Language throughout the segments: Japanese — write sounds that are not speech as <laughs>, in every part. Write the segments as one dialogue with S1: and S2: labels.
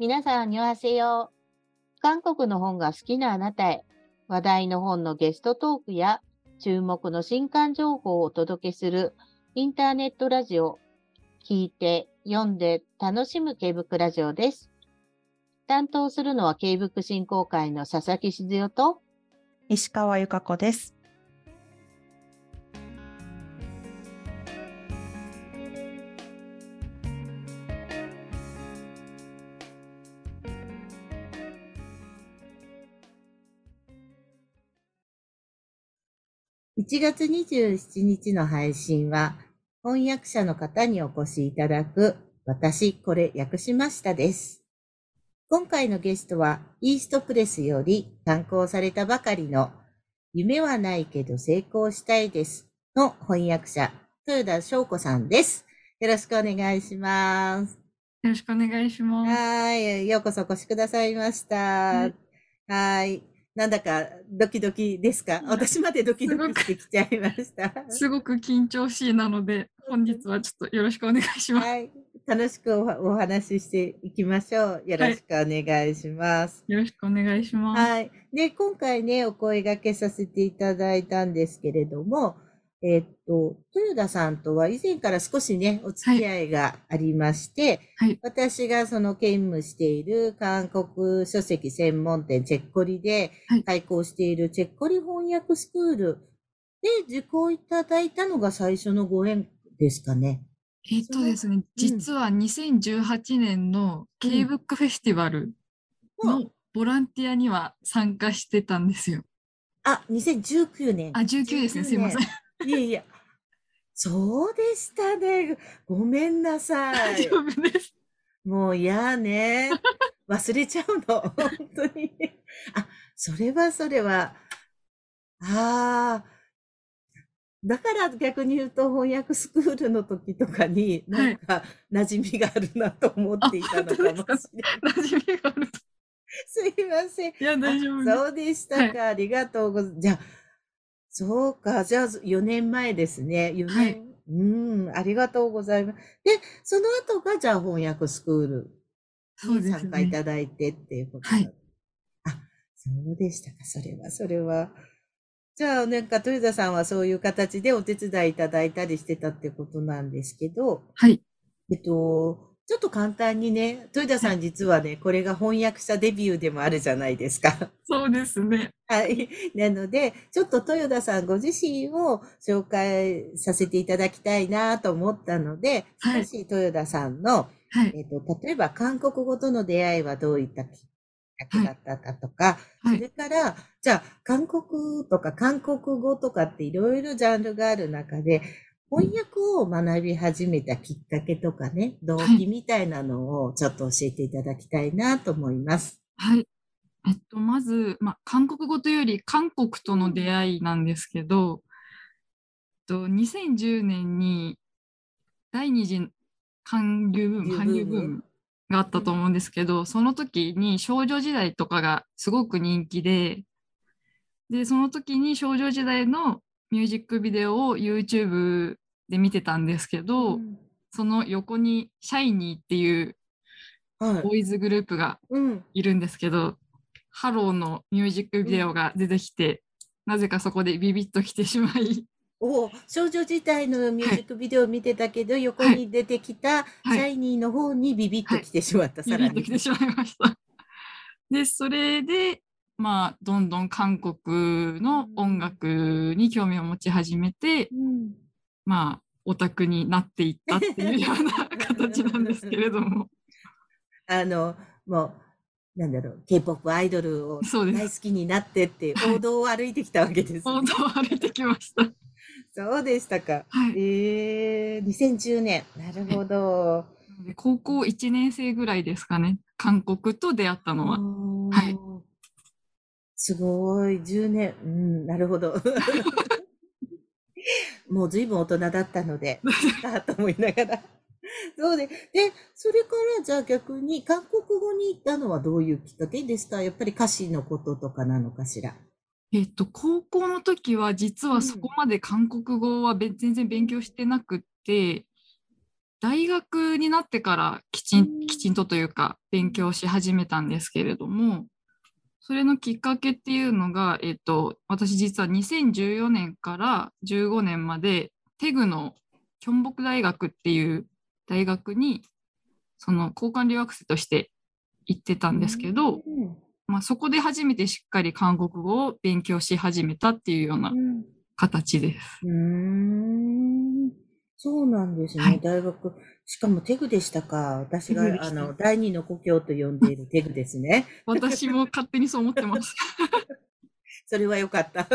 S1: 皆さん、にわせよう。韓国の本が好きなあなたへ、話題の本のゲストトークや注目の新刊情報をお届けするインターネットラジオ、聞いて、読んで、楽しむ K ブクラジオです。担当するのは K ブク振興会の佐々木静代と、
S2: 石川由香子です。
S3: 1月27日の配信は、翻訳者の方にお越しいただく、私、これ訳しましたです。今回のゲストは、イーストプレスより刊行されたばかりの、夢はないけど成功したいですの翻訳者、豊田翔子さんです。よろしくお願いします。
S4: よろしくお願いします。
S3: はい。ようこそお越しくださいました。
S4: はい
S3: はい。なんだかドキドキですか？私までドキドキしてきちゃいました。<laughs>
S4: すごく緊張しいなので、本日はちょっとよろしくお願いします。
S3: はい。楽しくおお話ししていきましょう。よろしくお願いします。
S4: よろしくお願いします。
S3: はい。で、今回ね、お声掛けさせていただいたんですけれども、えっと、豊田さんとは以前から少しね、お付き合いがありまして、
S4: はい
S3: 私がその兼務している韓国書籍専門店チェッコリで
S4: はい
S3: 開講しているチェッコリ翻訳スクールで受講いただいたのが最初のご縁ですかね。
S4: えっとですね、実は2018年の K-BOOK フェスティバルのボランティアには参加してたんですよ。
S3: あ、2019年。
S4: あ、19ですね、すいません。<laughs>
S3: いやいや。そうでしたね。ごめんなさい
S4: 大丈。夫です。
S3: もう嫌ね。<laughs> 忘れちゃうの。本当に。あ、それはそれは。ああ。だから逆に言うと翻訳スクールの時とかになんか馴染みがあるなと思っていたのかもしれない。
S4: 馴染みがあると。<laughs>
S3: すいません。
S4: いや、大丈夫。
S3: そうでしたか。ありがとうございます。じゃあ、そうか。じゃあ、4年前ですね。4年。
S4: はい
S3: うん、ありがとうございます。で、その後が、じゃあ、翻訳スクールに
S4: そうです
S3: 参加い
S4: ね。
S3: ただいてっていうこと
S4: はい
S3: だあ、そうでしたか。それは、それは。じゃあ、なんか、豊田さんはそういう形でお手伝いいただいたりしてたってことなんですけど、
S4: はい。
S3: えっと、ちょっと簡単にね、豊田さん実はね、これが翻訳者デビューでもあるじゃないですか。
S4: そうですね。
S3: はい。なので、ちょっと豊田さんご自身を紹介させていただきたいなと思ったので、
S4: はい
S3: 少し豊田さんの、
S4: はい。
S3: えっと、例えば韓国語との出会いはどういったきっかけだったかとか、
S4: はい。
S3: それから、じゃあ、韓国とか韓国語とかっていろいろジャンルがある中で、翻訳を学び始めたきっかけとかね、動機みたいなのをちょっと教えていただきたいなと思います。
S4: はい。えっと、まず、まあ、韓国語というより韓国との出会いなんですけど、えっと、2010年に第二次韓流ブーム、韓流ブームがあったと思うんですけど、その時に少女時代とかがすごく人気で、で、その時に少女時代のミュージックビデオを YouTube で見てたんですけど、その横に SHINee っていう
S3: はい。
S4: ボーイズグループが
S3: うん。
S4: いるんですけど、ハローのミュージックビデオが出てきて、なぜかそこでビビッときてしまい、
S3: お少女時代のミュージックビデオを見てたけど、横に出てきたシ
S4: はい
S3: ャイニーの方にビビッと来てしまった、
S4: ビ
S3: さらに。
S4: ビッときてしまいました。で、それで、まあ、どんどん韓国の音楽に興味を持ち始めて、
S3: うん
S4: まあ、オタクになっていったっていうような形なんですけれども、
S3: あの、もう、なんだろう、K-POP アイドルを大好きになってって、
S4: はい
S3: 王道を歩いてきたわけです、
S4: 王道を歩いてきました。
S3: そうでしたか。
S4: はい。
S3: えー、2010年。なるほど。
S4: で高校1年生ぐらいですかね、韓国と出会ったのは。はい
S3: い。すごい、10年。うん、なるほど。<laughs> もう随分大人だったので、<laughs> だと思いながら。そうで、で、それからじゃあ逆に韓国語に行ったのはどういうきっかけですか？やっぱり歌詞のこととかなのかしら。
S4: えっと、高校の時は実はそこまで韓国語はべ全然勉強してなくって、大学になってからきち
S3: うん
S4: んきちんとというか勉強し始めたんですけれどもそれのきっかけっていうのが、えっと、私実は2014年から15年までテグのキョンボク大学っていう大学にその交換留学生として行ってたんですけど、
S3: うん
S4: まあ、そこで初めてしっかり韓国語を勉強し始めたっていうような
S3: うん
S4: 形です。
S3: うーんそうなんですね、
S4: はい
S3: 大学。しかもテグでしたか。私があの第二の故郷と呼んでいるテグですね。
S4: 私も勝手にそう思ってます。<laughs>
S3: それはよかった。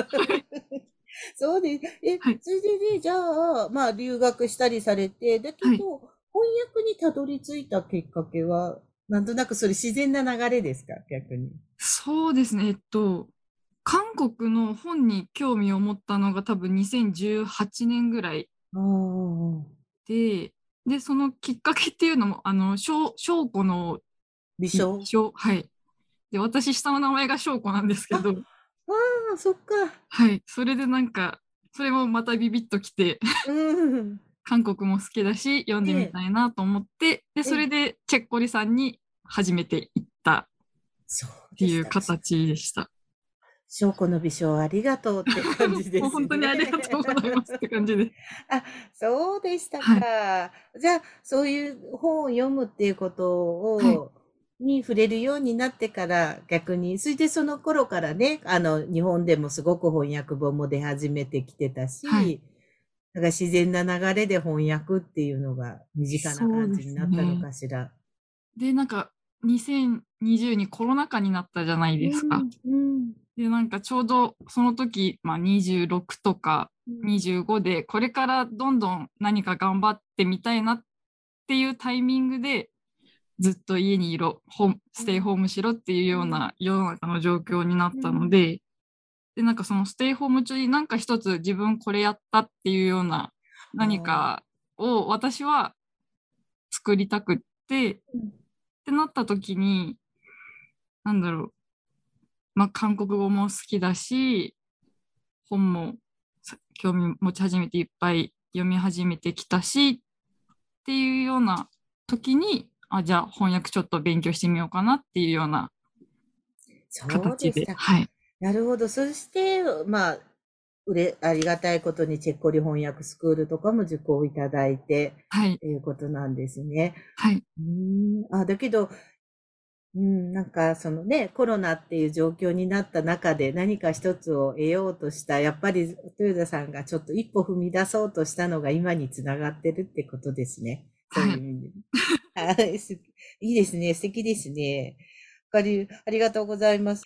S3: そうです。え、
S4: はい
S3: それでね、じゃあ、まあ留学したりされて、だけど、
S4: はい
S3: 翻訳にたどり着いたきっかけは、なんとなくそれ自然な流れですか、逆に。
S4: そうですね、えっと、韓国の本に興味を持ったのが多分2018年ぐらい
S3: ああ、
S4: で、で、そのきっかけっていうのも、あの、翔翔子の
S3: 美少。
S4: 翔はい。で、私、下の名前が翔子なんですけど、
S3: ああ、そっか。
S4: はい。それでなんか、それもまたビビッときて、
S3: うん。
S4: 韓国も好きだし、読んでみたいなと思って、で、それでチェッコリさんに初めて行ったっていう形でした。
S3: 証拠の美少ありがとうって感じですね。<laughs>
S4: 本当にありがとうございますって感じで。<laughs>
S3: あ、そうでしたか。じゃあ、そういう本を読むっていうことを、
S4: は
S3: に触れるようになってから逆に、それでその頃からね、あの、日本でもすごく翻訳本も出始めてきてたし、
S4: はい
S3: だから自然な流れで翻訳っていうのが身近な感じになったのかしら。
S4: で、なんか、2020にコロナ禍になったじゃないですか。
S3: うん。
S4: で、なんかちょうどその時、まあ、26とか
S3: うん。
S4: 25で、これからどんどん何か頑張ってみたいなっていうタイミングで、ずっと家にいろ、ステイホームしろっていうような世の中の状況になったので、で、なんかそのステイホーム中になんか一つ自分これやったっていうような何かを私は作りたくって、
S3: うん。
S4: ってなった時に、なんだろう、まあ、韓国語も好きだし、本もさ興味持ち始めていっぱい読み始めてきたし、っていうような時に、あ、じゃあ翻訳ちょっと勉強してみようかなっていうような形で。
S3: で。
S4: はい。
S3: なるほど。そして、まあ、うれ、ありがたいことにチェッコリ翻訳スクールとかも受講いただいて、
S4: はい。
S3: ということなんですね。
S4: はい。
S3: うーん。あ、だけど、うん、なんかそのね、コロナっていう状況になった中で何か一つを得ようとした、やっぱり豊田さんがちょっと一歩踏み出そうとしたのが今につながってるってことですね。そういう意味で。はい。す <laughs> いいですね。素敵ですね。ありがとうございます。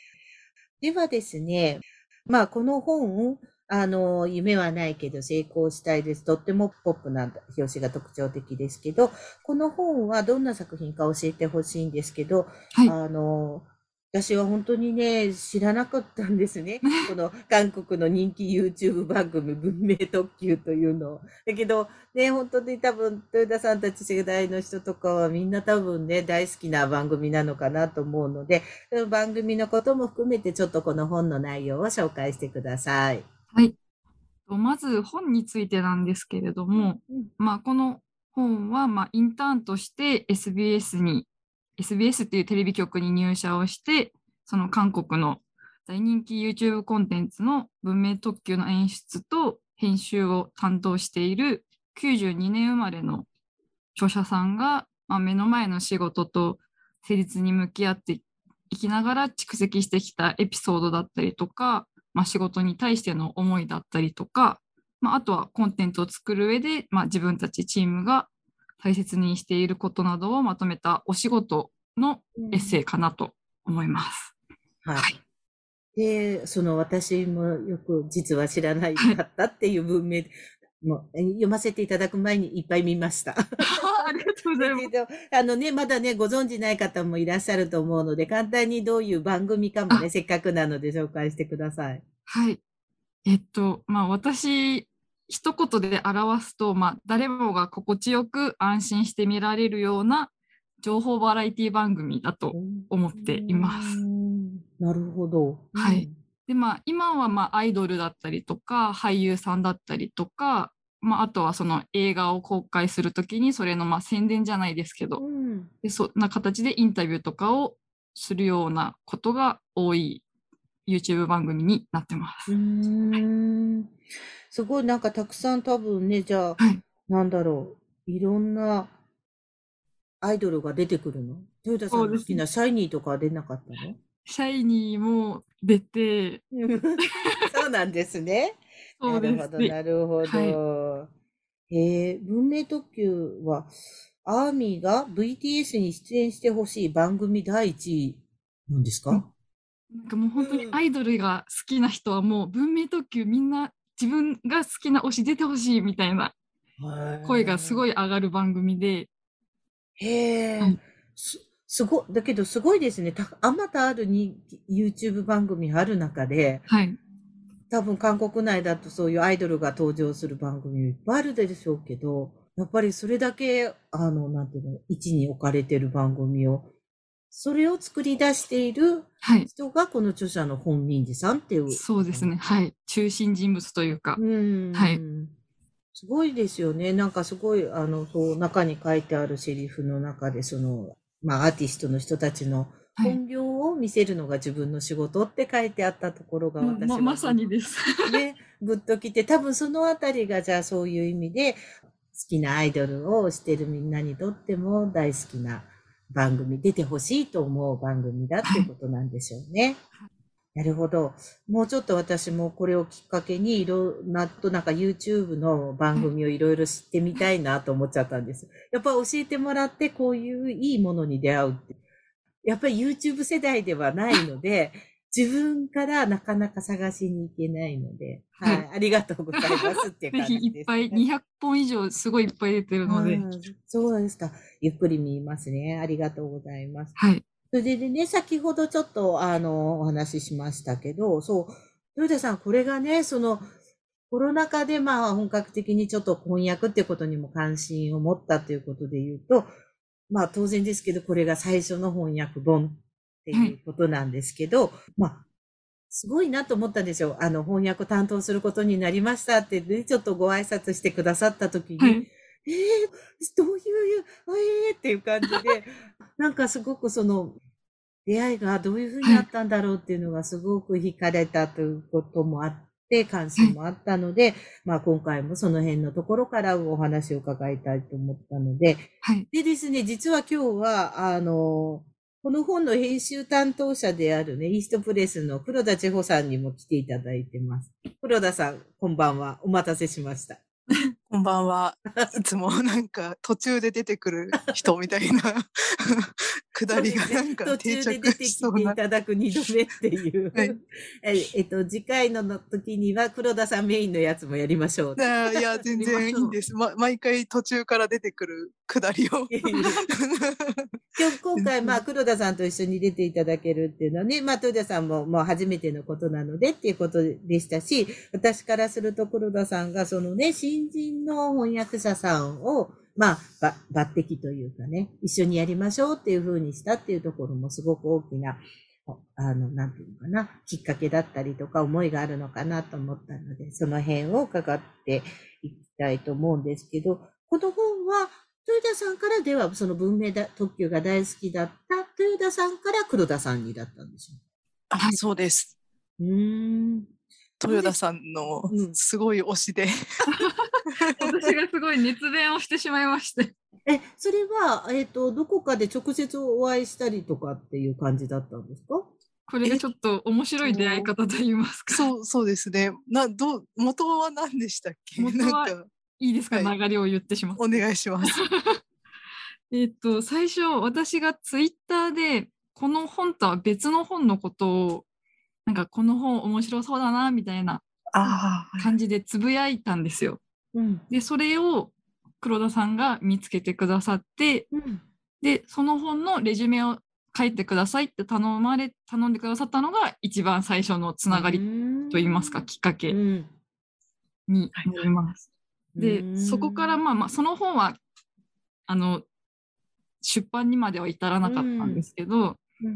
S3: ではですね、まあこの本、あの、夢はないけど成功したいです。とってもポップな表紙が特徴的ですけど、この本はどんな作品か教えてほしいんですけど、
S4: はい。
S3: あの、私は本当にね、知らなかったんですね。<laughs> この韓国の人気 YouTube 番組、文明特急というのを。だけど、ね、本当に多分、豊田さんたち世代の人とかはみんな多分ね、大好きな番組なのかなと思うので、その番組のことも含めてちょっとこの本の内容を紹介してください。
S4: はい。まず本についてなんですけれども、
S3: うん
S4: まあ、この本は、まあ、インターンとして SBS に、SBS っていうテレビ局に入社をして、その韓国の大人気 YouTube コンテンツの文明特急の演出と編集を担当している92年生まれの著者さんが、まあ、目の前の仕事と誠実に向き合っていきながら蓄積してきたエピソードだったりとか、まあ、仕事に対しての思いだったりとか、まあ、あとはコンテンツを作る上で、まあ、自分たちチームが大切にしていることなどをまとめたお仕事のエッセイかなと思います。
S3: はい。
S4: はい
S3: で、その私もよく実は知らないかったっていう文明、もうえ読ませていただく前にいっぱい見ました。<laughs>
S4: ありがとうございます。
S3: あのね、まだね、ご存知ない方もいらっしゃると思うので、簡単にどういう番組かもね、
S4: あ
S3: せっかくなので紹介してください。
S4: はい。えっと、まあ私、一言で表すと、まあ誰もが心地よく安心して見られるような情報バラエティ番組だと思っています
S3: なるほど。
S4: はいで、まあ今はまあアイドルだったりとか、俳優さんだったりとか、まあ、あとはその映画を公開するときにそれのまあ宣伝じゃないですけど、
S3: うん。
S4: でそんな形でインタビューとかをするようなことが多い YouTube 番組になってます。
S3: うーん。すごいなんかたくさん多分ね、じゃあ、
S4: はい
S3: なんだろう。いろんなアイドルが出てくるの？豊田さんの好きなシャイニーとかは出なかったの？
S4: シャイニーも出て、
S3: そうなんですね。<laughs>
S4: そうです。
S3: なるほど、
S4: ね。
S3: なるほど。えー、文明特急は、アーミーが VTS に出演してほしい番組第一位なんですか、
S4: なんかもう本当にアイドルが好きな人はもう文明特急みんな自分が好きな推し出てほしいみたいな声がすご
S3: い。
S4: い上がる番組で、
S3: へえ、
S4: はい
S3: す、すご、だけどすごいですね。た、あまたあるに YouTube 番組ある中で、
S4: はい、
S3: 多分韓国内だとそういうアイドルが登場する番組いっぱいあるでしょうけど、やっぱりそれだけ、あの、なんていうの、位置に置かれてる番組を、それを作り出している
S4: はい、
S3: 人がこの著者の本民寺さんっていう。
S4: そうですね、はい、中心人物というか、
S3: うん。
S4: はい
S3: すごいですよね。なんかすごい、あの、そう、中に書いてあるセリフの中で、その、まあ、アーティストの人たちの
S4: はい、
S3: 本業を見せるのが自分の仕事って書いてあったところが私は
S4: ままさにです。
S3: ね、ぐっときて、多分そのあたりがじゃあそういう意味で、好きなアイドルをしてるみんなにとっても大好きな番組、出てほしいと思う番組だってことなんでしょうね。なるほど。もうちょっと私もこれをきっかけにいろんなとなんか YouTube の番組をいろいろ知ってみたいなと思っちゃったんです。やっぱ教えてもらってこういういいものに出会うって。やっぱり YouTube 世代ではないので、自分からなかなか探しに行けないので、はい、
S4: はい
S3: ありがとうございますっていう
S4: ぜ
S3: 感じです、<laughs>
S4: ひいっぱい、200本以上すごいいっぱい出てるので、
S3: うんそうですか。ゆっくり見ますね。ありがとうございます。
S4: はい、
S3: それでね、先ほどちょっと、あの、お話ししましたけど、そう、豊田さん、これがね、その、コロナ禍で、まあ、本格的にちょっと翻訳っていうことにも関心を持ったということで言うと、まあ、当然ですけど、これが最初の翻訳本っていうことなんですけど、まあ、すごいなと思ったんですよ。あの、翻訳担当することになりましたってね、ちょっとご挨拶してくださったときに、
S4: はい、
S3: えー、どういう、えーっていう感じで、<laughs> なんかすごくその、出会いがどういうふうになったんだろうっていうのがすごく惹かれたということもあって、関心もあったので、まあ今回もその辺のところからお話を伺いたいと思ったので、
S4: はい、
S3: でですね、実は今日は、あの、この本の編集担当者であるね、イーストプレスの黒田千穂さんにも来ていただいてます。黒田さん、こんばんは。お待たせしました。<laughs>
S2: こんばんは。いつもなんか途中で出てくる人みたいな <laughs> くだりがなんか
S3: 途
S2: 定
S3: 中で出てき
S2: 着しそうな。
S3: ていただく二度目っていう。
S2: はい
S3: ええっと、次回のの時には黒田さんメインのやつもやりましょう。
S2: いや、全然いいんです。ま、毎回途中から出てくるくだりを。
S3: 今日、今回、まあ、黒田さんと一緒に出ていただけるっていうのはね、まあ、豊田さんももう初めてのことなのでっていうことでしたし、私からすると黒田さんがそのね、新人の翻訳者さんを、まあ、ば抜擢というかね、一緒にやりましょうっていうふうにしたっていうところもすごく大きな、あの、なんていうのかな、きっかけだったりとか思いがあるのかなと思ったので、その辺を伺っていきたいと思うんですけど、この本は、豊田さんからでは、その文明だ特急が大好きだった豊田さんから黒田さんにだったんでしょ
S2: あ、そうです。
S3: う。ん。
S2: 豊田さんの
S3: うん
S2: すごい推しで。<laughs>
S4: 私がすごい熱弁をしてしまいまして。
S3: え、それは、えっ、と、どこかで直接お会いしたりとかっていう感じだったんですか？
S4: これがちょっと面白い出会い方といいますか。
S2: そう、そうですね。な、どう、元は何でしたっけ？
S4: 元は
S2: なんか、
S4: いいですか、
S2: はい
S4: 流れを言ってしまって。
S2: お願いします。<laughs>
S4: えっと、最初、私がツイッターで、この本とは別の本のことを、なんかこの本面白そうだな、みたいな
S2: ああ、
S4: 感じでつぶやいたんですよ。
S3: うん。
S4: で、それを黒田さんが見つけてくださって、
S3: うん。
S4: で、その本のレジュメを書いてくださいって頼まれ、頼んでくださったのが一番最初のつながりといいますか、きっかけ
S3: うん。
S4: になります。で
S3: う、ん
S4: そこからまあまあ、その本は、あの、出版にまでは至らなかったんですけど、
S3: うん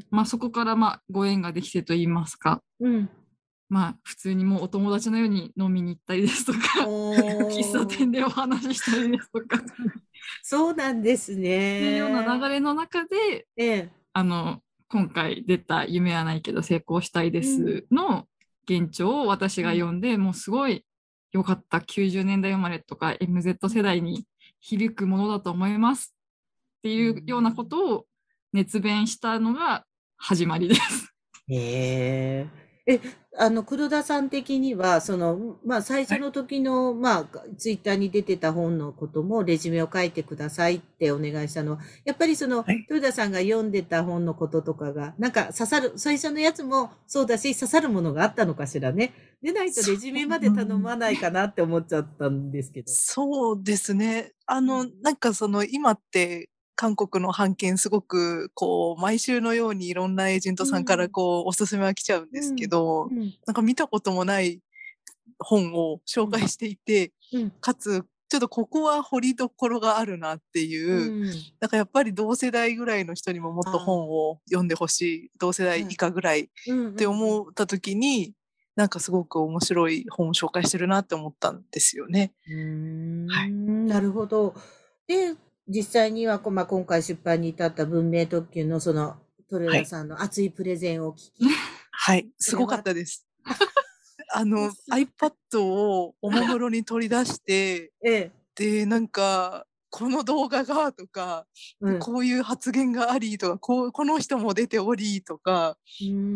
S4: まあそこからまあご縁ができてといいますか、
S3: うん。
S4: まあ普通にもうお友達のように飲みに行ったりですとか喫茶店でお話ししたりですとかっ
S3: そうなんです
S4: て
S3: ね。
S4: いうような流れの中で
S3: ええ。
S4: あの今回出た「夢はないけど成功したいです」の現状を私が読んで、もうすごい良かった90年代生まれとか MZ 世代に響くものだと思いますっていうようなことを熱弁したのが始まりです。
S3: へえ。え、あの、黒田さん的には、その、まあ、最初の時の、まあ、ツイッターに出てた本のことも、レジュメを書いてくださいってお願いしたのは、やっぱりその、
S2: はい
S3: 豊田さんが読んでた本のこととかが、なんか刺さる、最初のやつもそうだし、刺さるものがあったのかしらね。でないとレジュメまで頼まないかなって思っちゃったんですけど。
S2: そうですね。あ
S3: う
S2: の、なんかその今って韓国の版権すごくこう毎週のようにいろんなエージェントさんから
S3: うん。
S2: こうおすすめは来ちゃうんですけど、
S3: うん。
S2: なんか見たこともない本を紹介していて、
S3: うん。
S2: かつちょっとここは掘りどころがあるなっていう、
S3: うん。
S2: なんかやっぱり同世代ぐらいの人にももっと本を読んでほしい同世代以下ぐらいっ
S3: うん
S2: て思った時に、なんかすごく面白い本を紹介してるなって思ったんですよね。はい。
S3: なるほど。で、実際には、まあ、今回出版に至った文明特急のその、トレラさんの熱いプレゼンを聞き、
S2: はい、
S3: は
S2: すごかったです。<laughs> あの iPad をおもむろに取り出して <laughs>
S3: ええ、
S2: でなんかこの動画がとか、
S3: うん
S2: こういう発言がありとかこうこの人も出ておりとか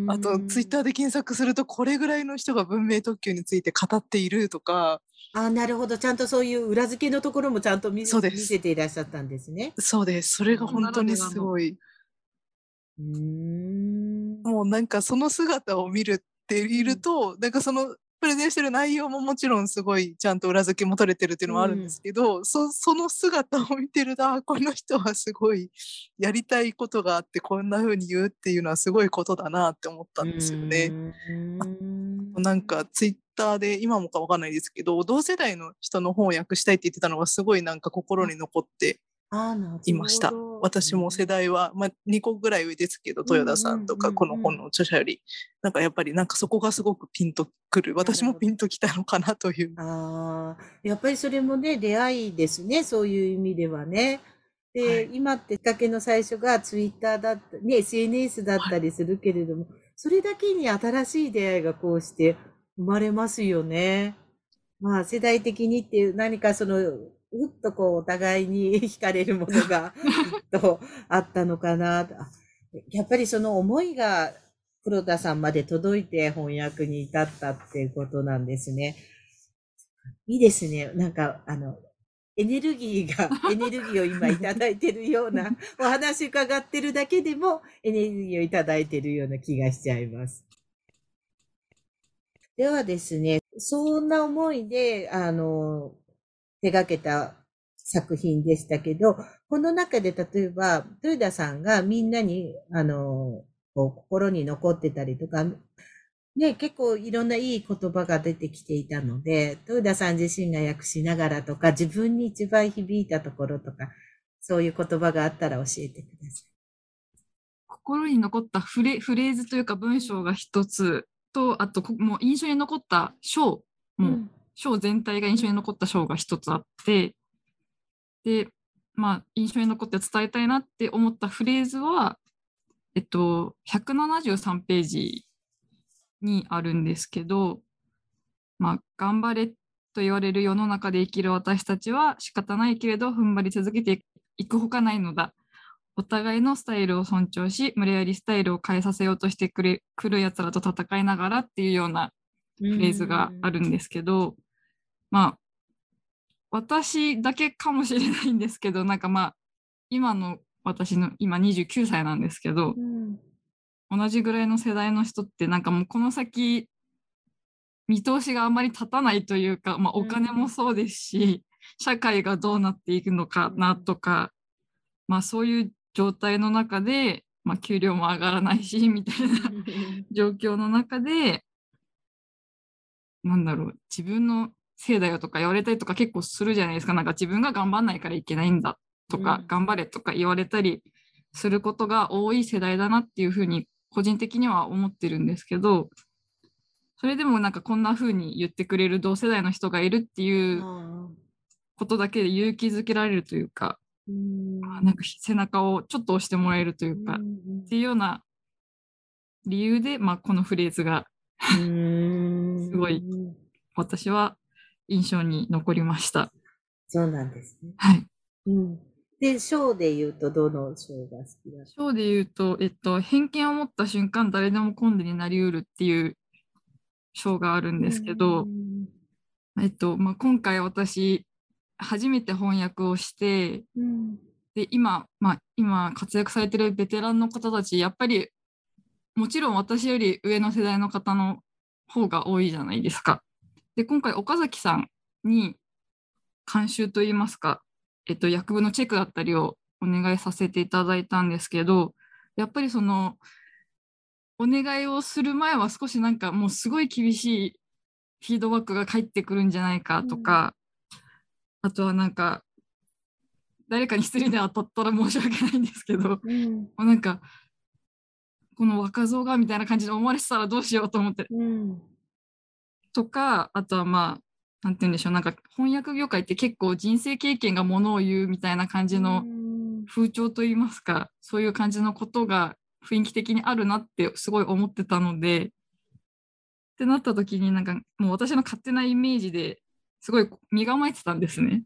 S2: あとツイッターで検索するとこれぐらいの人が文明特急について語っているとか
S3: あ、なるほど。ちゃんとそういう裏付けのところもちゃんと見
S2: そうです
S3: 見せていらっしゃったんですね。
S2: そうですそれが本当にすごい。
S3: うーん。
S2: もうなんかその姿を見るっていると、なんかそのプレゼンしてる内容ももちろんすごいちゃんと裏付けも取れてるっていうのもあるんですけど、そその姿を見てるとあこの人はすごいやりたいことがあってこんな風に言うっていうのはすごいことだなって思ったんですよね。なんかツイッターで今もかわかんないですけど同世代の人の本を訳したいって言ってたのがすごいなんか心に残っていました。私も世代は、まあ、2個ぐらい上ですけど、豊田さんとか、この本の著者より、なんかやっぱりなんかそこがすごくピンとくる。私もピンときたのかなという。
S3: ああ、やっぱりそれもね、出会いですね、そういう意味ではね。で、
S2: はい
S3: 今ってきっかけの最初がツイッターだった、ね、SNS だったりするけれども、それだけに新しい出会いがこうして生まれますよね。まあ、世代的にっていう何かその、うっとこう、お互いに <laughs> 惹かれるものが <laughs> きっとあったのかな。あやっぱりその思いが黒田さんまで届いて翻訳に至ったっていうことなんですね。いいですね。なんか、あの、エネルギーが、<laughs> エネルギーを今いただいてるような、お話伺ってるだけでもエネルギーをいただいてるような気がしちゃいます。ではですね、そんな思いで、あの、手掛けた作品でしたけど、この中で例えば、豊田さんがみんなに、あの、こう心に残ってたりとか、ね、結構いろんないい言葉が出てきていたので、豊田さん自身が訳しながらとか、自分に一番響いたところとか、そういう言葉があったら教えてくださ
S4: 心に残ったフレフレーズというか文章が一つとあとこもう印象に残った章
S3: い。
S4: もう章全体が印象に残った章が一つあってでまあ印象に残って伝えたいなって思ったフレーズはえっと173ページにあるんですけどまあ頑張れと言われる世の中で生きる私たちは仕方ないけれど踏ん張り続けていくほかないのだ。お互いのスタイルを尊重し無理やりスタイルを変えさせようとしてくれくるやつらと戦いながらっていうような
S3: フ
S4: レーズがあるんですけど、まあ私だけかもしれないんですけどなんかまあ今の私の今29歳なんですけど
S3: うん
S4: 同じぐらいの世代の人ってなんかもうこの先見通しがあんまり立たないというか、まあ、お金もそうですし、社会がどうなっていくのかなとか、まあそういう状態の中で、まあ、給料も上がらないし <laughs> みたいな <laughs> 状況の中でなんだろう自分のせいだよとか言われたりとか結構するじゃないですか。なんか自分が頑張んないからいけないんだとか、
S3: うん。
S4: 頑張れとか言われたりすることが多い世代だなっていうふうに個人的には思ってるんですけどそれでもなんかこんな風に言ってくれる同世代の人がいるっていう
S3: あ
S4: ことだけで勇気づけられるというか、
S3: ーうん。
S4: あなんか背中をちょっと押してもらえるというか、っていうような理由で、まあ、このフレーズが
S3: うん。<laughs>
S4: すごい。私は印象に残りました。
S3: そうなんですね。
S4: はい。
S3: うん。で、ショーで言うと、どのショーが好きだ
S4: 章で言うと、えっと、偏見を持った瞬間、誰でもコンデになりうるっていう章があるんですけど、
S3: うん
S4: えっと、まあ、今回私、初めて翻訳をして、
S3: うん
S4: で、今、まあ、今活躍されてるベテランの方たち、やっぱり、もちろん私より上の世代の方の方が多いじゃないですか。で、今回、岡崎さんに監修といいますか、えっと、役部のチェックだったりをお願いさせていただいたんですけど、やっぱりその、お願いをする前は少しなんかもうすごい厳しいフィードバックが返ってくるんじゃないかとか、あとはなんか、誰かに失礼で当たったら申し訳ないんですけど、
S3: うん。
S4: もうなんか、この若造がみたいな感じで思われてたらどうしようと思って、
S3: うん
S4: とか、あとはまあ、なんて言うんでしょう、なんか翻訳業界って結構人生経験がものを言うみたいな感じの
S3: うん
S4: 風潮といいますか、そういう感じのことが雰囲気的にあるなってすごい思ってたので、ってなった時になんかもう私の勝手なイメージですごい身構えてたんですね。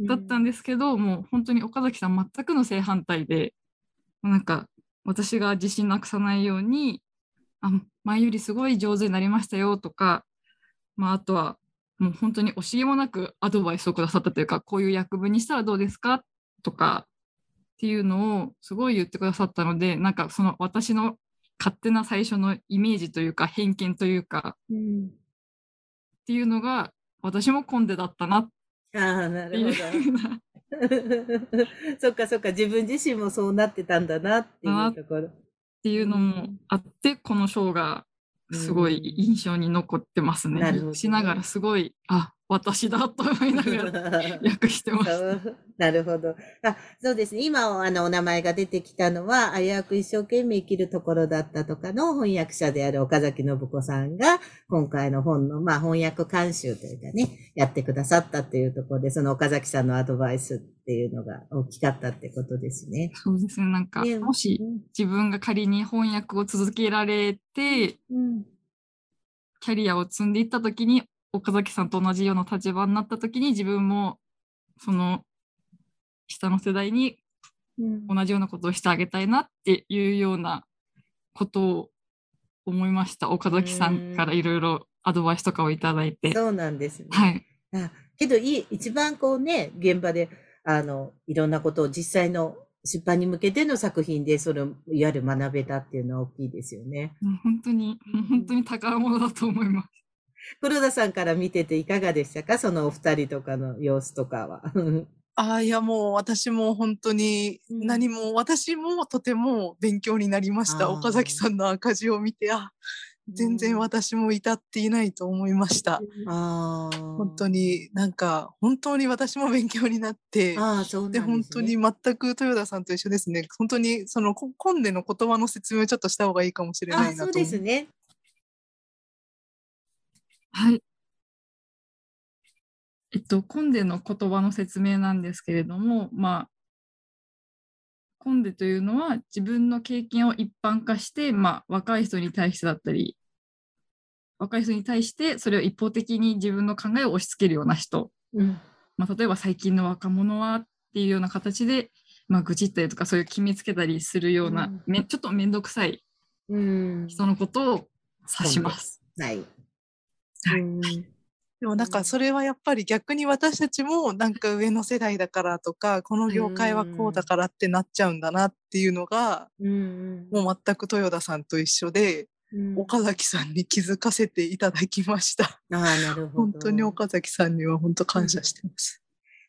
S4: だったんですけど、もう本当に岡崎さん全くの正反対で、なんか私が自信なくさないように、あ前よりすごい上手になりましたよとか、まあ、あとはもう本当に惜しげもなくアドバイスをくださったというか、こういう役分にしたらどうですかとかっていうのをすごい言ってくださったので、なんかその私の勝手な最初のイメージというか偏見というか
S3: うん
S4: っていうのが私もコンデだったなっ
S3: ああ、な
S4: ていう
S3: るほど。<laughs> そっかそっか、自分自身もそうなってたんだなっていうところ。
S4: っていうのもあって、この章がすごい印象に残ってますね。しながらすごい、あ、私だと思いながら <laughs> 訳してます。
S3: なるほど。あ、そうですね。今、あの、お名前が出てきたのは、危うく一生懸命生きるところだったとかの翻訳者である岡崎信子さんが、今回の本の、まあ、翻訳監修というかね、やってくださったっていうところで、その岡崎さんのアドバイスっていうのが大きかったってことですね。
S4: そうですね。なんか、
S3: ね
S4: もし自分が仮に翻訳を続けられて、
S3: うん、
S4: キャリアを積んでいったときに、岡崎さんと同じような立場になったときに、自分も、その、下の世代に
S3: うん
S4: 同じようなことをしてあげたいなっていうようなことを思いました。岡崎さんからいろいろアドバイスとかをいただいて。
S3: そうなんですね。
S4: はい。
S3: あけどいい、一番こうね、現場で、あの、いろんなことを実際の出版に向けての作品で、それをいわゆる学べたっていうのは大きいですよね。
S4: 本当に、本当に宝物だと思います。<laughs>
S3: 黒田さんから見てていかがでしたか？そのお二人とかの様子とかは。<laughs>
S2: ああ、いやもう私も本当に
S3: うん
S2: 何も、私もとても勉強になりました。岡崎さんの赤字を見て、あ、全然私も至っていないと思いました。
S3: ああ。
S2: 本当になんか、本当に私も勉強になって、
S3: ああ、そうでね。
S2: 本当に全く豊田さんと一緒ですね。本当にそのココンデの言葉の説明をちょっとした方がいいかもしれないなと思
S3: ですね。
S4: はい。えっと、コンデの言葉の説明なんですけれども、まあ、コンデというのは自分の経験を一般化して、まあ、若い人に対してだったり、若い人に対してそれを一方的に自分の考えを押し付けるような人、
S3: うん。
S4: まあ、例えば最近の若者はっていうような形で、まあ、愚痴ったりとかそういう決めつけたりするような、
S3: うん
S4: めちょっと面倒くさい
S3: うん。
S4: 人のことを指します。
S3: はい。
S2: はい
S3: うん
S2: でもなん
S3: うん
S2: かそれはやっぱり逆に私たちもなんか上の世代だからとか、この業界はこうだからってなっちゃうんだなっていうのが、
S3: うん。
S2: もう全く豊田さんと一緒で、
S3: うん
S2: 岡崎さんに気づかせていただきました。
S3: ああ、なるほど。
S2: 本当に岡崎さんには本当感謝してます。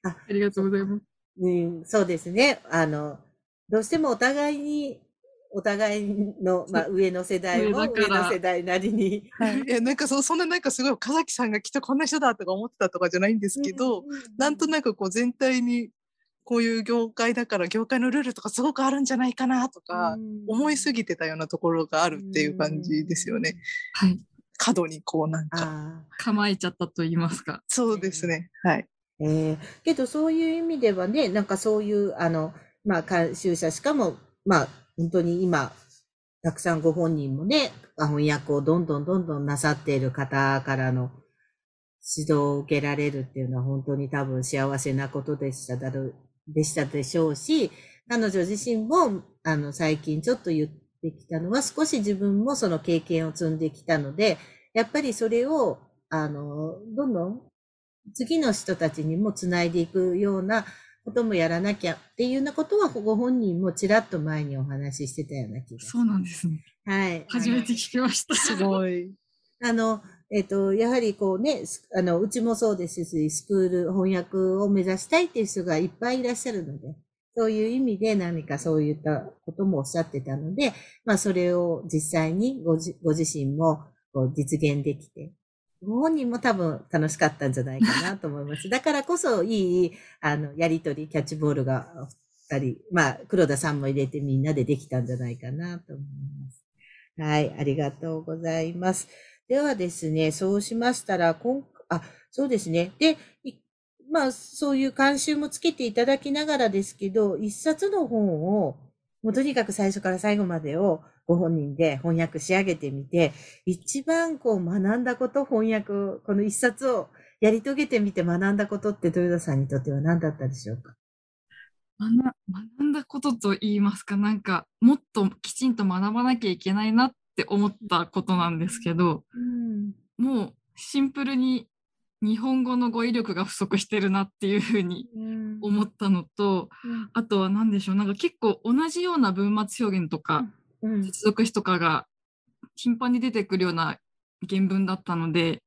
S4: ありがとうございます。
S3: うん、そうですね。あの、どうしてもお互いに、お互いの、まあ、<laughs> 上の世代も上の世代なりに。
S2: はい。いや、なんかそそんななんかすごい岡崎さんがきっとこんな人だとか思ってたとかじゃないんですけど、なんとなくこう全体にこういう業界だから業界のルールとかすごくあるんじゃないかなとか、思いすぎてたようなところがあるっていう感じですよね。。
S4: はい。
S2: 角にこうなんか、
S3: あ
S4: 構えちゃったと言いますか。
S2: そうですね。はい。
S3: ーえーけどそういう意味ではね、なんかそういう、あの、まあ、監修者、しかも、まあ、本当に今、たくさんご本人もね、翻訳をどんどんどんどんなさっている方からの指導を受けられるっていうのは本当に多分幸せなことでしただろ、でしたでしょうし、彼女自身も、あの、最近ちょっと言ってきたのは、少し自分もその経験を積んできたので、やっぱりそれを、あの、どんどん次の人たちにもつないでいくようなこともやらなきゃっていうようなことは、ご本人もちらっと前にお話ししてたような気がします。
S4: そうなんですね。
S3: はい。
S4: 初めて聞きました。
S2: すごい。<laughs>
S3: あの、えっ、と、やはりこうね、すあの、うちもそうですし、スクール翻訳を目指したいっていう人がいっぱいいらっしゃるので、そういう意味で何かそういったこともおっしゃってたので、まあそれを実際にごじご自身もこう実現できて、本人も多分楽しかったんじゃないかなと思います。だからこそいい、あの、やりとり、キャッチボールが二人、まあ黒田さんも入れてみんなでできたんじゃないかなと思います。はい、ありがとうございます。ではですね、そうしましたら、今あ、そうですね。で、まあ、そういう監修もつけていただきながらですけど、一冊の本を、もうとにかく最初から最後までをご本人で翻訳仕上げてみて、一番こう学んだこと、翻訳、この一冊をやり遂げてみて学んだことって豊田さんにとっては何だったでしょうか？
S4: 学学んだことと言いますか、なんかもっときちんと学ばなきゃいけないなって思ったことなんですけど、
S3: うん。
S4: もうシンプルに日本語の語彙力が不足してるなっていうふうに
S3: うん
S4: 思ったのと、あとは何でしょう、なんか結構同じような文末表現とか、
S3: うん。
S4: 接続詞とかが頻繁に出てくるような原文だったので、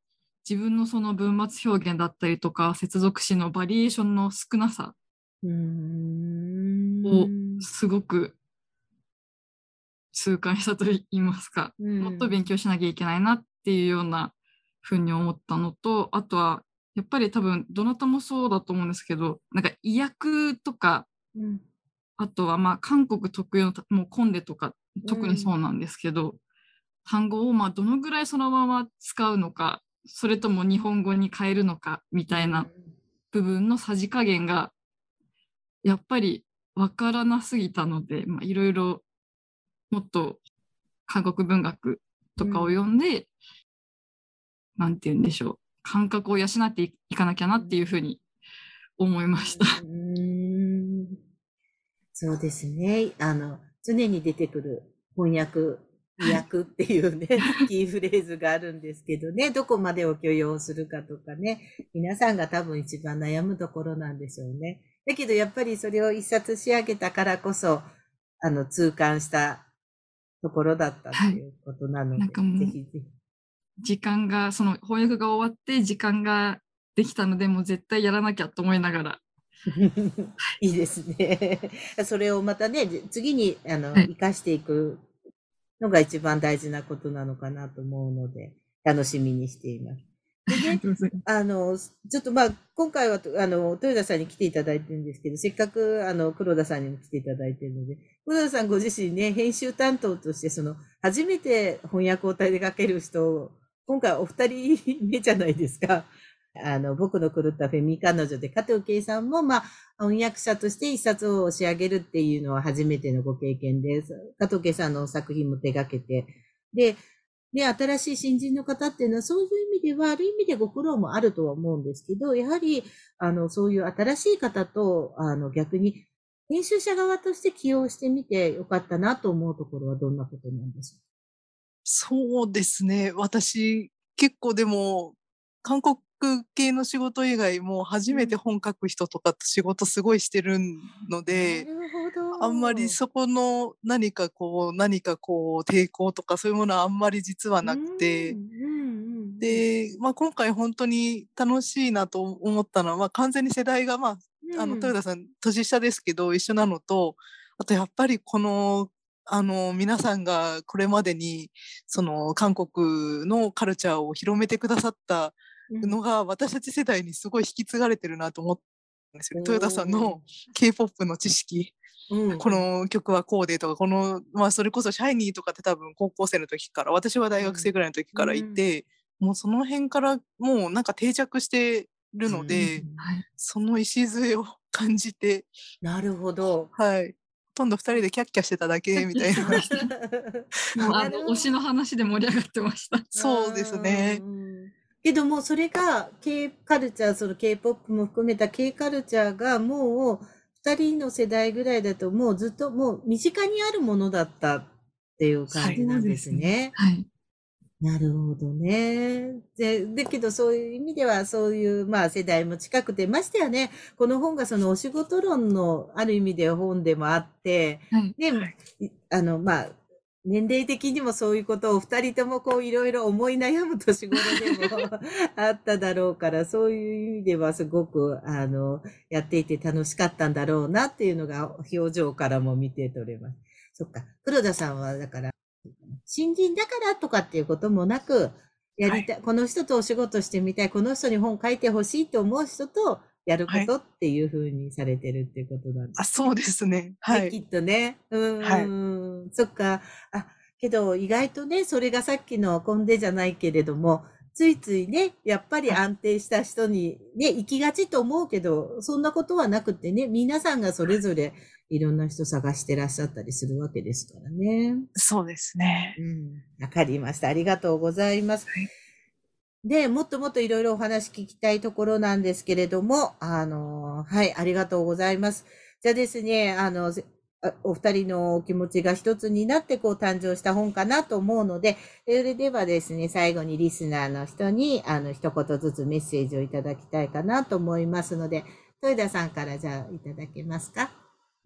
S4: 自分のその文末表現だったりとか、接続詞のバリエーションの少なさ
S3: うん。
S4: をすごく痛感したと言いますか、
S3: うん。
S4: もっと勉強しなきゃいけないなっていうようなふうに思ったのと、あとはやっぱり多分どなたもそうだと思うんですけど、なんか意訳とか、
S3: うん。
S4: あとはまあ韓国特有のたもうコンデとか特にそうなんですけど、単語をまあどのぐらいそのまま使うのか、それとも日本語に変えるのかみたいな部分のさじ加減がやっぱりわからなすぎたので、いろいろもっと韓国文学とかを読んで、なんて言うんでしょう感覚を養っていかなきゃなっていうふうに思いました。
S3: うんそうですね。あの、常に出てくる翻訳、意訳っていうね、<laughs> キーフレーズがあるんですけどね、どこまでを許容するかとかね、皆さんが多分一番悩むところなんでしょうね。だけどやっぱりそれを一冊仕上げたからこそ、あの、痛感したところだったっていうことなので、
S4: なんかもう
S3: ぜひぜひ。
S4: 時間が、その翻訳が終わって時間ができたので、もう絶対やらなきゃと思いながら、<laughs>
S3: いいですね。<laughs> それをまたね、次に、あの、
S4: はい
S3: 活かしていくのが一番大事なことなのかなと思うので、楽しみにしています。でね、<laughs> あの、ちょっとまあ、今回は、あの、豊田さんに来ていただいてるんですけど、せっかく、あの、黒田さんにも来ていただいてるので、黒田さんご自身ね、編集担当として、その、初めて翻訳を手掛ける人を、今回お二人目じゃないですか。あの、僕の狂ったフェミ彼女で、加藤圭さんも、まあ、翻訳者として一冊を仕上げるっていうのは初めてのご経験です。加藤圭さんの作品も手掛けて。で、で、新しい新人の方っていうのは、そういう意味では、ある意味でご苦労もあるとは思うんですけど、やはり、あの、そういう新しい方と、あの、逆に、編集者側として起用してみてよかったなと思うところはどんなことなんでしょう？
S2: そうですね。私、結構でも、韓国系の仕事以外も初めて本書く人とかと仕事すごいしてるの
S3: う
S2: で。あんまりそこの何かこう、何かこう、抵抗とかそういうものはあんまり実はなくて。で、まあ今回本当に楽しいなと思ったのは、まあ完全に世代がまあ、あの、豊田さん年下ですけど一緒なのと、あとやっぱりこの、あの、皆さんがこれまでに、その韓国のカルチャーを広めてくださった
S3: うん
S2: のが私たち世代にすごい引き継がれてるなと思ったんですよ。豊田さんの K-POP の知識。
S3: うん
S2: この曲はこうでとか、この、まあそれこそシャイニーとかって多分高校生の時から、私は大学生ぐらいの時からいて、もうその辺からもうなんか定着してるので、
S3: うん
S4: はい。
S2: その礎を <laughs> 感じて、
S3: なるほど。
S2: はい。ほとんど二人でキャッキャしてただけみたいな。<laughs>
S4: もうあの推しの話で盛り上がってました。
S2: そうですね。
S3: うん。けども、それが K カルチャー、その K-POP も含めた K カルチャーがもう二人の世代ぐらいだともうずっともう身近にあるものだったっていう感じなんですね。
S4: はい。
S3: なるほどね。で、だけどそういう意味ではそういうまあ世代も近くて、ましてやね、この本がそのお仕事論のある意味で本でもあって、
S4: はい。
S3: ね、いあの、まあ、年齢的にもそういうことを二人ともこういろいろ思い悩む年頃でも <laughs> あっただろうから、そういう意味ではすごく、あの、やっていて楽しかったんだろうなっていうのが表情からも見て取れます。そっか。黒田さんはだから、新人だからとかっていうこともなく、やりたい、この人とお仕事してみたい、この人に本書いてほしいと思う人とやることっていうふうにされてるっていうことなんです
S2: あ、そうですね。は
S3: ねき
S2: い。
S3: っとね。うん、
S2: はい
S3: そっか。あ、けど意外とね、それがさっきのコンデじゃないけれども、ついついね、やっぱり安定した人にね、行きがちと思うけど、そんなことはなくてね、皆さんがそれぞれいろんな人探してらっしゃったりするわけですからね。
S2: そうですね。
S3: うん。わかりました。ありがとうございます。
S2: はい
S3: で、もっともっといろいろお話聞きたいところなんですけれども、あの、はい、ありがとうございます。じゃあですね、あの、お二人のお気持ちが一つになってこう誕生した本かなと思うので、それではですね、最後にリスナーの人に、あの、一言ずつメッセージをいただきたいかなと思いますので、豊田さんからじゃあいただけますか？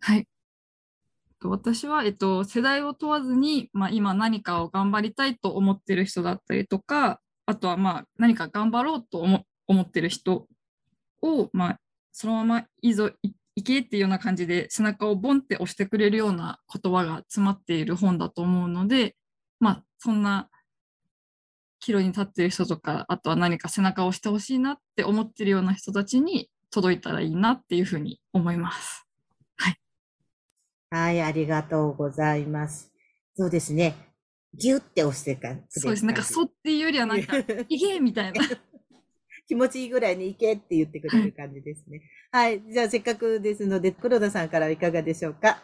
S4: はい。私は、えっと、世代を問わずに、まあ、今何かを頑張りたいと思ってる人だったりとか、あとはまあ何か頑張ろうと思ってる人を、まあ、そのままいいぞ、いけっていうような感じで背中をボンって押してくれるような言葉が詰まっている本だと思うので、まあ、そんな岐路に立っている人とか、あとは何か背中を押してほしいなって思ってるような人たちに届いたらいいなっていうふうに思います。
S3: はい、ありがとうございます。そうですね。ギュって押してかくれる
S4: そうです。なんか、そうっていうよりは、なんか、<laughs> いけみたいな。
S3: 気持ちいいぐらいに行けって言ってくれる感じですね。はい。じゃあせっかくですので、黒田さんからいかがでしょうか？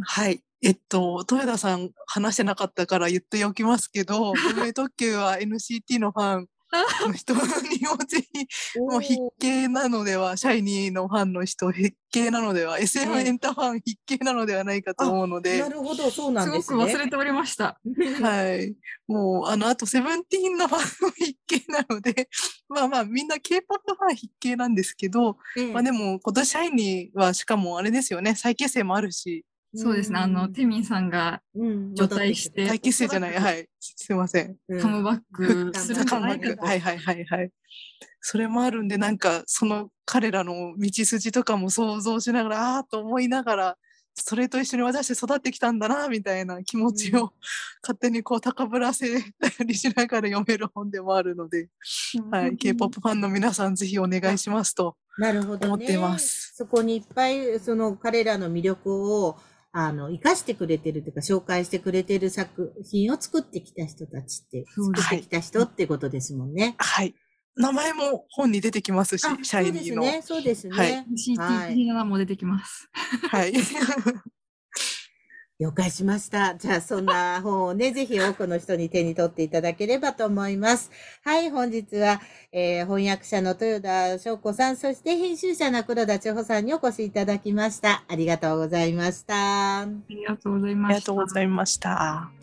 S2: はい。えっと、豊田さん話してなかったから言っておきますけど、<laughs> 文明特急は NCT のファン <laughs> の人にもぜひ、もう筆形なのでは、シャイニーのファンの人、筆形なのでは、SM エンタファン筆形なのではないかと思うので
S3: な、るほど、そうな
S4: すごく
S3: んですね。
S4: 忘れておりました。<laughs>
S2: はい。もう、あの、あと、セブンティーンのファンの筆形なので、<laughs> まあまあ、みんな K-POP ファン筆形なんですけど、
S3: ええ
S2: まあでも、今年シャイニーは、しかもあれですよね、再結成もあるし、
S4: そうですね。あの、テミンさんが
S3: うん
S4: 除隊して
S2: 再結成じゃない、はい。すいません。
S3: うん
S4: カムバックするんじゃないかと。
S2: はいはいはいはい。それもあるんで、なんか、その彼らの道筋とかも想像しながら、ああーと思いながら、それと一緒に私育ってきたんだな、みたいな気持ちを、勝手にこう高ぶらせたりしながら読める本でもあるので、はい、K-POP ファンの皆さんぜひお願いしますと。
S3: なるほど、ね。
S2: 思っています
S3: そこにいっぱい、その彼らの魅力を、あの、生かしてくれてるというか、紹介してくれてる作品を作ってきた人たちって、作ってきた人ってことですもんね。
S2: はい。名前も本に出てきますし
S3: あ、、
S2: シャイニーの。
S3: そうですね、そうですね。
S2: はい
S3: はい
S4: CT17 も出てきます。
S2: はい。<laughs>
S3: 了解しました。じゃあ、そんな本をね、<laughs> ぜひ多くの人に手に取っていただければと思います。はい、本日は、えー翻訳者の豊田翔子さん、そして編集者の黒田千穂さんにお越しいただきました。ありがとうございました。
S4: ありがとうござい
S2: あ
S4: ました。
S2: りがとうございました。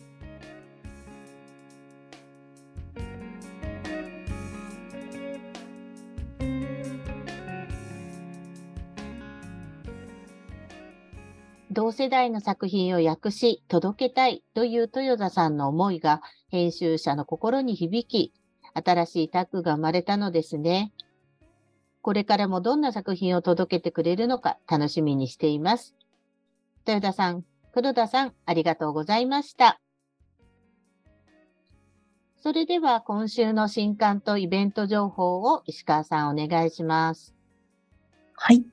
S1: 同世代の作品を訳し届けたいという豊田さんの思いが編集者の心に響き、新しいタッグが生まれたのですね。これからもどんな作品を届けてくれるのか楽しみにしています。豊田さん、黒田さん、ありがとうございました。それでは今週の新刊とイベント情報を石川さんお願いします。
S5: はい。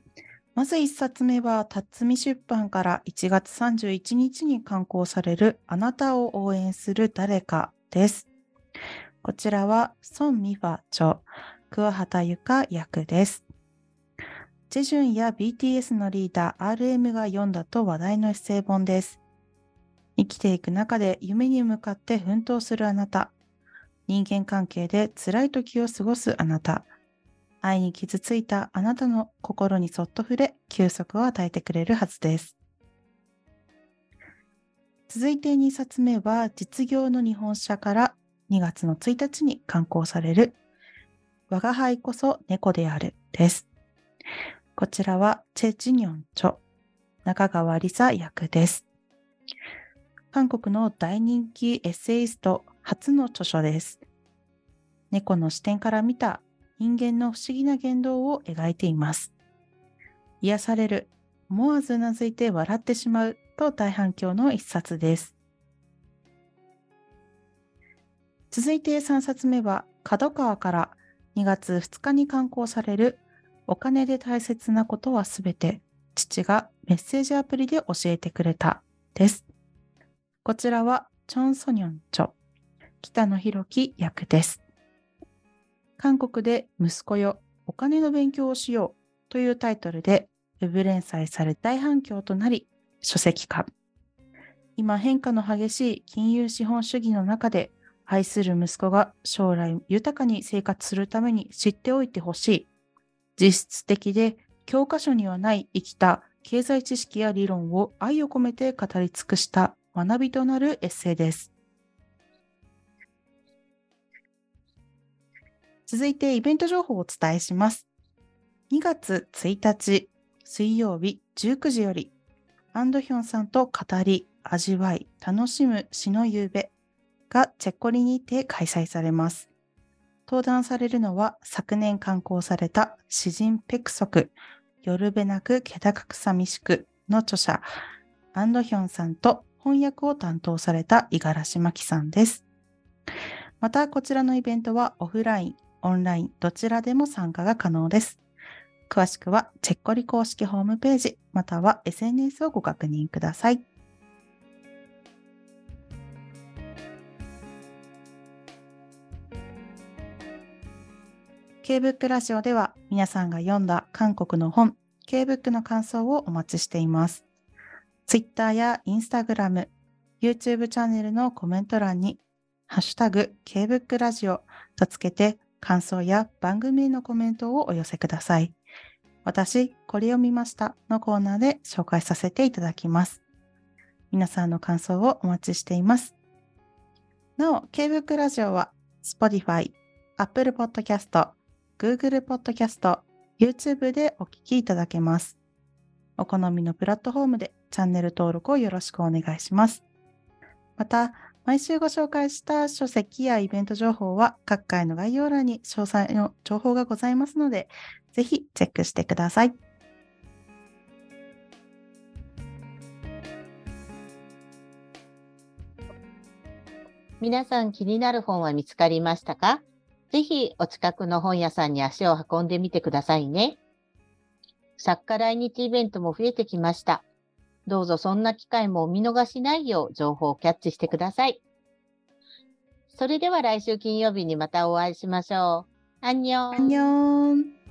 S5: まず1冊目は、辰巳出版から1月31日に刊行されるあなたを応援する誰かです。こちらは、孫美ファ著、桑畑由香役です。ジェジュンや BTS のリーダー RM が読んだと話題のエッセイ本です。生きていく中で夢に向かって奮闘するあなた。人間関係で辛い時を過ごすあなた。愛に傷ついたあなたの心にそっと触れ、休息を与えてくれるはずです。続いて2冊目は、実業の日本社から2月の1日に刊行される、我が輩こそ猫であるです。こちらは、チェ・ジニョン著、中川理沙役です。韓国の大人気エッセイスト初の著書です。猫の視点から見た人間の不思議な言動を描いています。癒される、思わずうなずいて笑ってしまうと大反響の一冊です。続いて3冊目は、角川から2月2日に刊行されるお金で大切なことはすべて父がメッセージアプリで教えてくれたです。こちらはチョン・ソニョン著、北野博樹役です。韓国で息子よ、お金の勉強をしようというタイトルでウェブ連載され大反響となり書籍化。今変化の激しい金融資本主義の中で愛する息子が将来豊かに生活するために知っておいてほしい。実質的で教科書にはない生きた経済知識や理論を愛を込めて語り尽くした学びとなるエッセイです。続いてイベント情報をお伝えします。2月1日水曜日19時より、アンドヒョンさんと語り、味わい、楽しむ詩の夕べがチェッコリにて開催されます。登壇されるのは昨年刊行された詩人ペクソク、夜べなく気高く寂しくの著者、アンドヒョンさんと翻訳を担当された五十嵐真紀さんです。また、こちらのイベントはオフライン、オンライン、どちらでも参加が可能です。詳しくは、チェッコリ公式ホームページ、または SNS をご確認ください。K-BOOK ラジオでは皆さんが読んだ韓国の本、K-BOOK の感想をお待ちしています。Twitter や Instagram、YouTube チャンネルのコメント欄に、ハッシュタグ K-BOOK ラジオとつけて感想や番組へのコメントをお寄せください。私、これを見ましたのコーナーで紹介させていただきます。皆さんの感想をお待ちしています。なお、K-BOOK ラジオは Spotify、Apple Podcast、Google Podcast、YouTube でお聞きいただけます。お好みのプラットフォームでチャンネル登録をよろしくお願いします。また、毎週ご紹介した書籍やイベント情報は各回の概要欄に詳細の情報がございますので、ぜひチェックしてください。
S1: 皆さん気になる本は見つかりましたか？ぜひお近くの本屋さんに足を運んでみてくださいね。作家来日イベントも増えてきました。どうぞそんな機会もお見逃しないよう情報をキャッチしてください。それでは来週金曜日にまたお会いしましょう。アンニョン。
S5: アンニョン